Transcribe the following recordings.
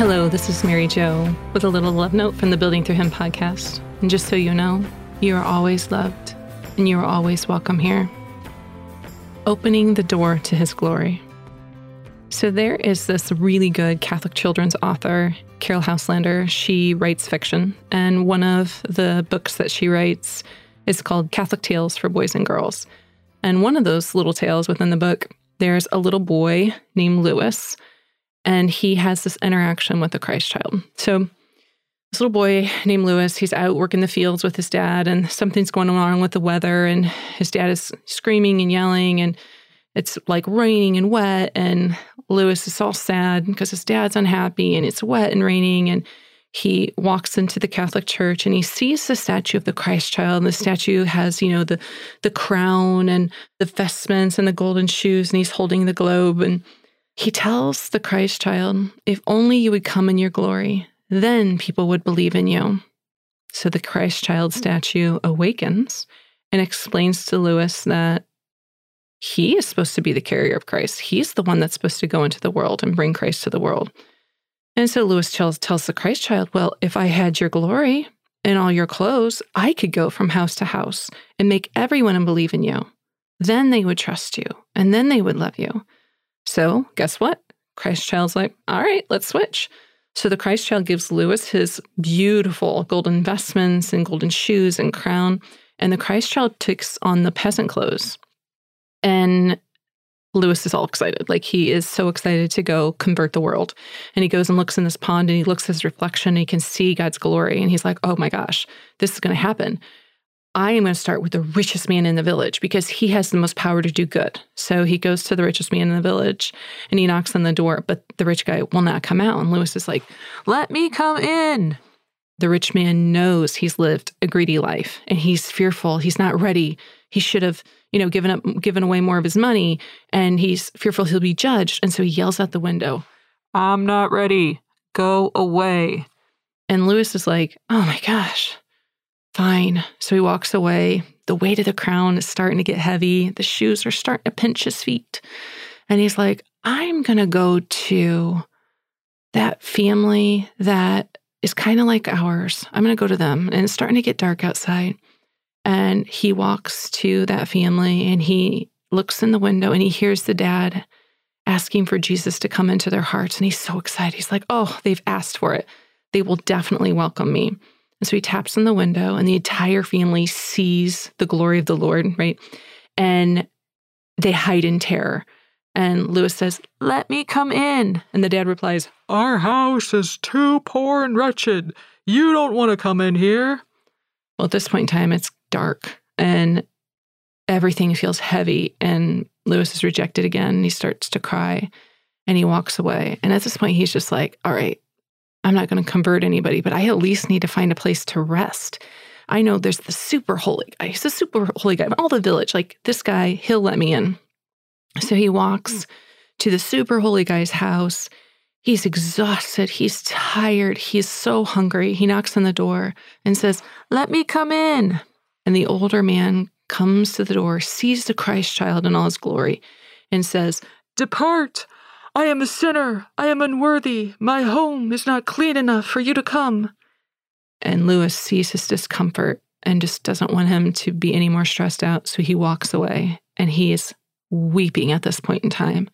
Hello, this is Mary Jo with a little love note from the Building Through Him podcast. And just so you know, you are always loved and you are always welcome here. Opening the door to His glory. So, there is this really good Catholic children's author, Caryll Houselander. She writes fiction, and one of the books that she writes is called Catholic Tales for Boys and Girls. And one of those little tales within the book, there's a little boy named Lewis and he has this interaction with the Christ child. So this little boy named Lewis, he's out working the fields with his dad, and something's going on with the weather, and his dad is screaming and yelling, and it's like raining and wet, and Lewis is all sad because his dad's unhappy, and it's wet and raining, and he walks into the Catholic Church and he sees the statue of the Christ child. And the statue has, you know, the the crown and the vestments and the golden shoes, and he's holding the globe. And he tells the Christ child, if only you would come in your glory, then people would believe in you. So the Christ child statue awakens and explains to Lewis that he is supposed to be the carrier of Christ. He's the one that's supposed to go into the world and bring Christ to the world. And so Lewis tells, tells the Christ child, Well, if I had your glory and all your clothes, I could go from house to house and make everyone believe in you. Then they would trust you and then they would love you. So, guess what? Christ Child's like, all right, let's switch. So the Christ Child gives Lewis his beautiful golden vestments and golden shoes and crown. And the Christ Child takes on the peasant clothes. And Lewis is all excited. Like he is so excited to go convert the world. And he goes and looks in this pond and he looks at his reflection and he can see God's glory. And he's like, oh my gosh, this is going to happen. I am going to start with the richest man in the village because he has the most power to do good. So he goes to the richest man in the village and he knocks on the door, but the rich guy will not come out. And Lewis is like, Let me come in. The rich man knows he's lived a greedy life and he's fearful. He's not ready. He should have, you know, given up, given away more of his money and he's fearful he'll be judged. And so he yells out the window, I'm not ready. Go away. And Lewis is like, Oh my gosh Fine. So he walks away. The weight of the crown is starting to get heavy. The shoes are starting to pinch his feet. And he's like, I'm going to go to that family that is kind of like ours. I'm going to go to them. And it's starting to get dark outside. And he walks to that family and he looks in the window and he hears the dad asking for Jesus to come into their hearts. And he's so excited. He's like, oh, they've asked for it. They will definitely welcome me. And so he taps on the window, and the entire family sees the glory of the Lord, right? And they hide in terror. And Lewis says, Let me come in. And the dad replies, Our house is too poor and wretched. You don't want to come in here. Well, at this point in time, it's dark and everything feels heavy. And Lewis is rejected again. And he starts to cry and he walks away. And at this point, he's just like, All right, I'm not going to convert anybody, but I at least need to find a place to rest. I know there's the super holy guy. He's a super holy guy. All the village, like this guy, he'll let me in. So he walks hmm. to the super holy guy's house. He's exhausted. He's tired. He's so hungry. He knocks on the door and says, Let me come in. And the older man comes to the door, sees the Christ child in all his glory, and says, Depart. I am a sinner. I am unworthy. My home is not clean enough for you to come. And Lewis sees his discomfort and just doesn't want him to be any more stressed out. So he walks away and he is weeping at this point in time.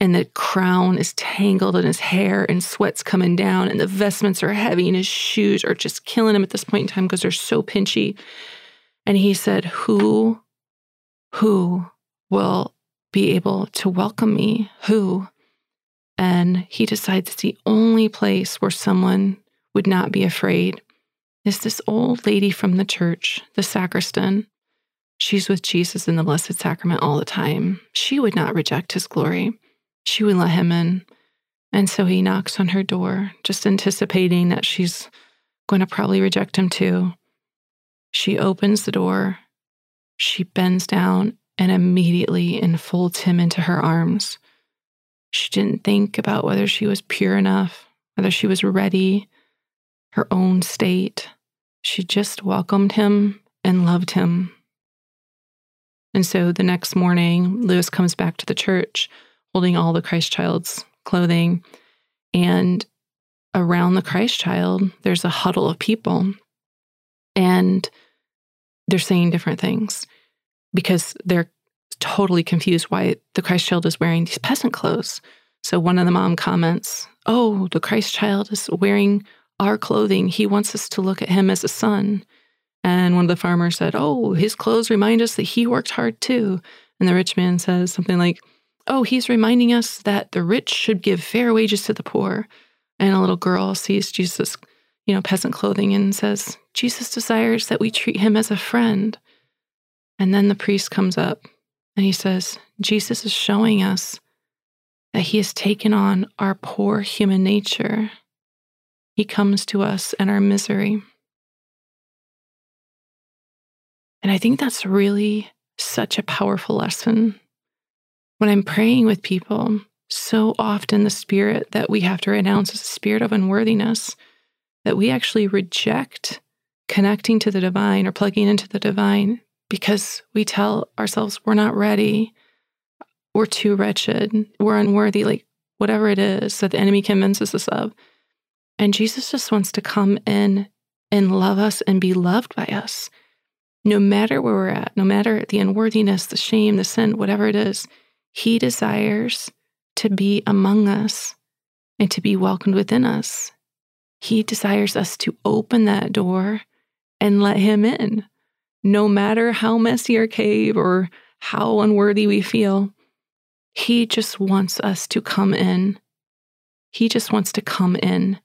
And the crown is tangled in his hair and sweat's coming down, and the vestments are heavy, and his shoes are just killing him at this point in time because they're so pinchy. And he said, Who, who will be able to welcome me? Who? And he decides it's the only place where someone would not be afraid is this old lady from the church, the sacristan. She's with Jesus in the Blessed Sacrament all the time. She would not reject his glory. She would let him in. And so he knocks on her door, just anticipating that she's going to probably reject him too. She opens the door. She bends down and immediately enfolds him into her arms. She didn't think about whether she was pure enough, whether she was ready, her own state. She just welcomed him and loved him. And so the next morning, Lewis comes back to the church holding all the Christ child's clothing. And around the Christ child, there's a huddle of people and they're saying different things because they're totally confused why the Christ child is wearing these peasant clothes. So one of the mom comments, Oh, the Christ child is wearing our clothing. He wants us to look at him as a son. And one of the farmers said, Oh, his clothes remind us that he worked hard too. And the rich man says something like, Oh, he's reminding us that the rich should give fair wages to the poor. And a little girl sees Jesus, you know, peasant clothing and says, Jesus desires that we treat him as a friend. And then the priest comes up and he says, Jesus is showing us that he has taken on our poor human nature. He comes to us in our misery. And I think that's really such a powerful lesson. When I'm praying with people, so often the spirit that we have to renounce is a spirit of unworthiness, that we actually reject connecting to the divine or plugging into the divine because we tell ourselves we're not ready, we're too wretched, we're unworthy, like whatever it is that the enemy convinces us of. And Jesus just wants to come in and love us and be loved by us. No matter where we're at, no matter the unworthiness, the shame, the sin, whatever it is, He desires to be among us and to be welcomed within us. He desires us to open that door and let Him in. No matter how messy our cave or how unworthy we feel, He just wants us to come in. He just wants to come in.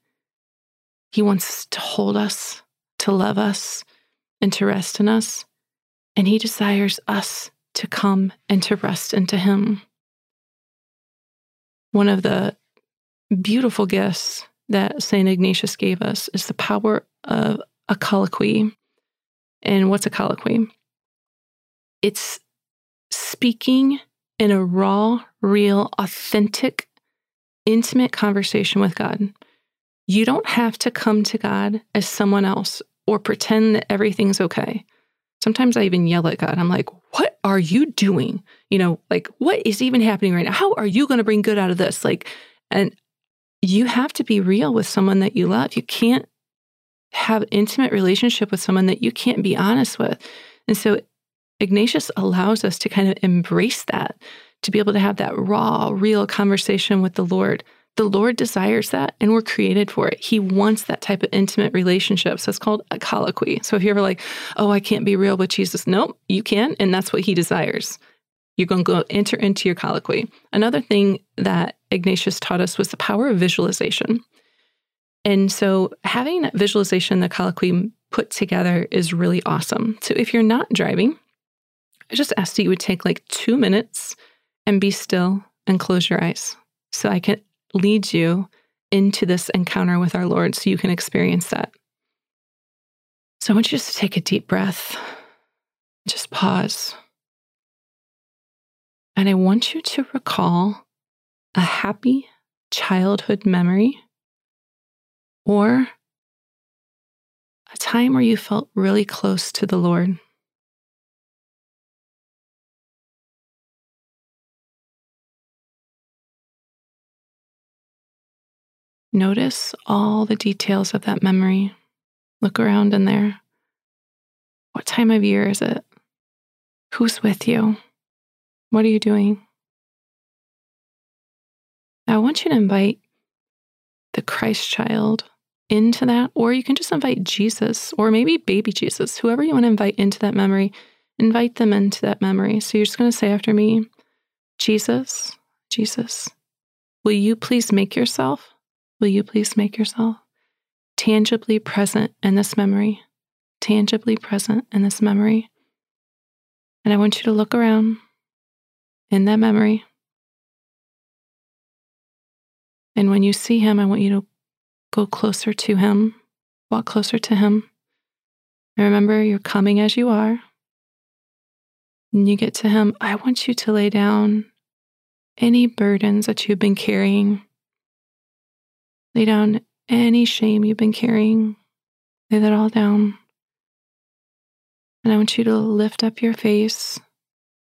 He wants to hold us, to love us, and to rest in us. And He desires us to come and to rest into Him. One of the beautiful gifts that St. Ignatius gave us is the power of a colloquy. And what's a colloquy? It's speaking in a raw, real, authentic, intimate conversation with God. You don't have to come to God as someone else or pretend that everything's okay. Sometimes I even yell at God. I'm like, what are you doing? You know, like, what is even happening right now? How are you going to bring good out of this? Like, and you have to be real with someone that you love. You can't have intimate relationship with someone that you can't be honest with. And so Ignatius allows us to kind of embrace that, to be able to have that raw, real conversation with the Lord the Lord desires that and we're created for it. He wants that type of intimate relationship. So it's called a colloquy. So if you're ever like, oh, I can't be real with Jesus, nope, you can. And that's what he desires. You're going to go enter into your colloquy. Another thing that Ignatius taught us was the power of visualization. And so having that visualization, the colloquy put together is really awesome. So if you're not driving, I just asked that you would take like two minutes and be still and close your eyes so I can lead you into this encounter with our Lord so you can experience that. So I want you just to take a deep breath, just pause. And I want you to recall a happy childhood memory or a time where you felt really close to the Lord. Notice all the details of that memory. Look around in there. What time of year is it? Who's with you? What are you doing? Now, I want you to invite the Christ child into that, or you can just invite Jesus, or maybe baby Jesus, whoever you want to invite into that memory, invite them into that memory. So you're just going to say after me, Jesus, Jesus, will you please make yourself Will you please make yourself tangibly present in this memory? Tangibly present in this memory. And I want you to look around in that memory. And when you see him, I want you to go closer to him, walk closer to him. And remember, you're coming as you are. And you get to him, I want you to lay down any burdens that you've been carrying Lay down any shame you've been carrying. Lay that all down. And I want you to lift up your face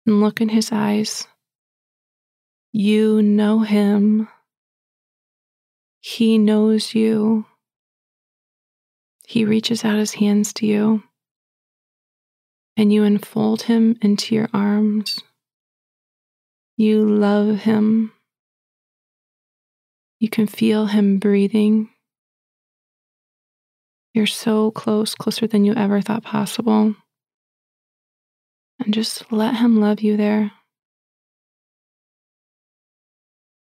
and look in his eyes. You know him. He knows you. He reaches out his hands to you, and you enfold him into your arms. You love him. You can feel him breathing. You're so close, closer than you ever thought possible. And just let him love you there.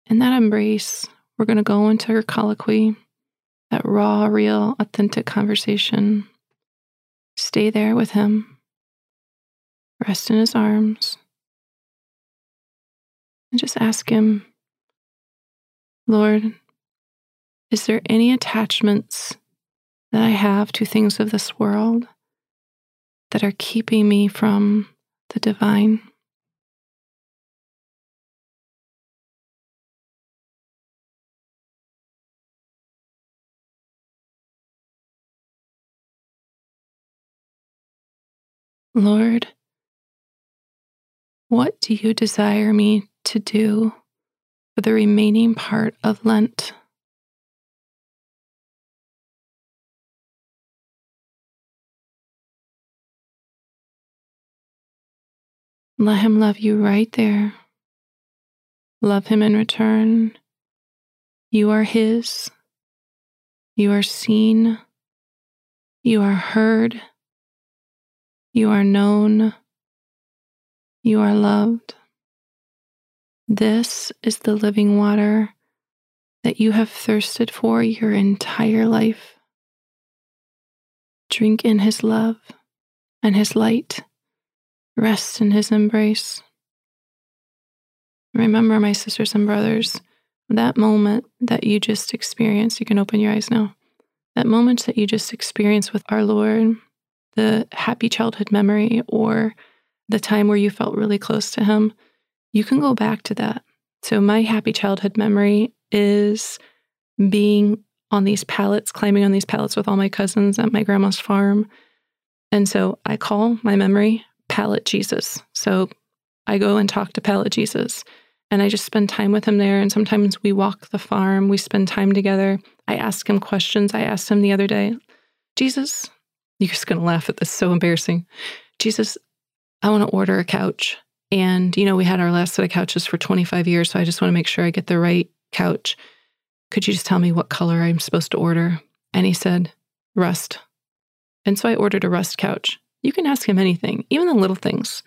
In that embrace, we're going to go into your colloquy, that raw, real, authentic conversation. Stay there with him. Rest in his arms. And just ask him, Lord, is there any attachments that I have to things of this world that are keeping me from the divine? Lord, what do you desire me to do for the remaining part of Lent? Let him love you right there. Love him in return. You are his. You are seen. You are heard. You are known. You are loved. This is the living water that you have thirsted for your entire life. Drink in his love and his light. Rest in his embrace. Remember, my sisters and brothers, that moment that you just experienced, you can open your eyes now. That moment that you just experienced with our Lord, the happy childhood memory or the time where you felt really close to him, you can go back to that. So, my happy childhood memory is being on these pallets, climbing on these pallets with all my cousins at my grandma's farm. And so I call my memory Pallet Jesus. So I go and talk to Pallet Jesus and I just spend time with him there. And sometimes we walk the farm, we spend time together. I ask him questions. I asked him the other day, Jesus, you're just going to laugh at this. So embarrassing. Jesus, I want to order a couch. And, you know, we had our last set of couches for 25 years. So I just want to make sure I get the right couch. Could you just tell me what color I'm supposed to order? And he said, rust. And so I ordered a rust couch. You can ask him anything, even the little things,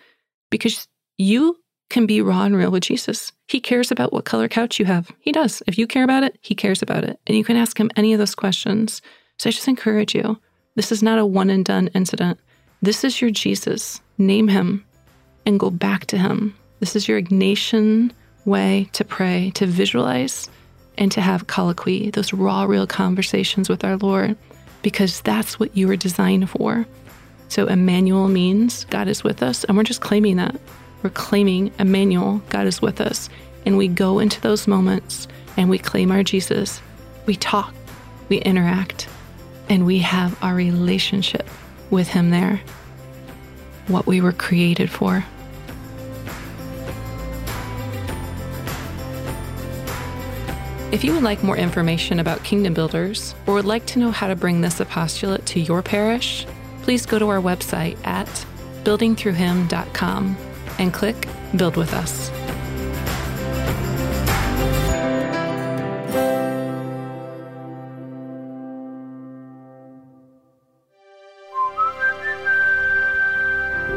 because you can be raw and real with Jesus. He cares about what color couch you have. He does. If you care about it, he cares about it. And you can ask him any of those questions. So I just encourage you this is not a one and done incident. This is your Jesus. Name him and go back to him. This is your Ignatian way to pray, to visualize, and to have colloquy, those raw, real conversations with our Lord, because that's what you were designed for. So, Emmanuel means God is with us, and we're just claiming that. We're claiming Emmanuel, God is with us. And we go into those moments and we claim our Jesus. We talk, we interact, and we have our relationship with Him there, what we were created for. If you would like more information about Kingdom Builders or would like to know how to bring this apostolate to your parish, please go to our website at buildingthroughhim.com and click Build with Us.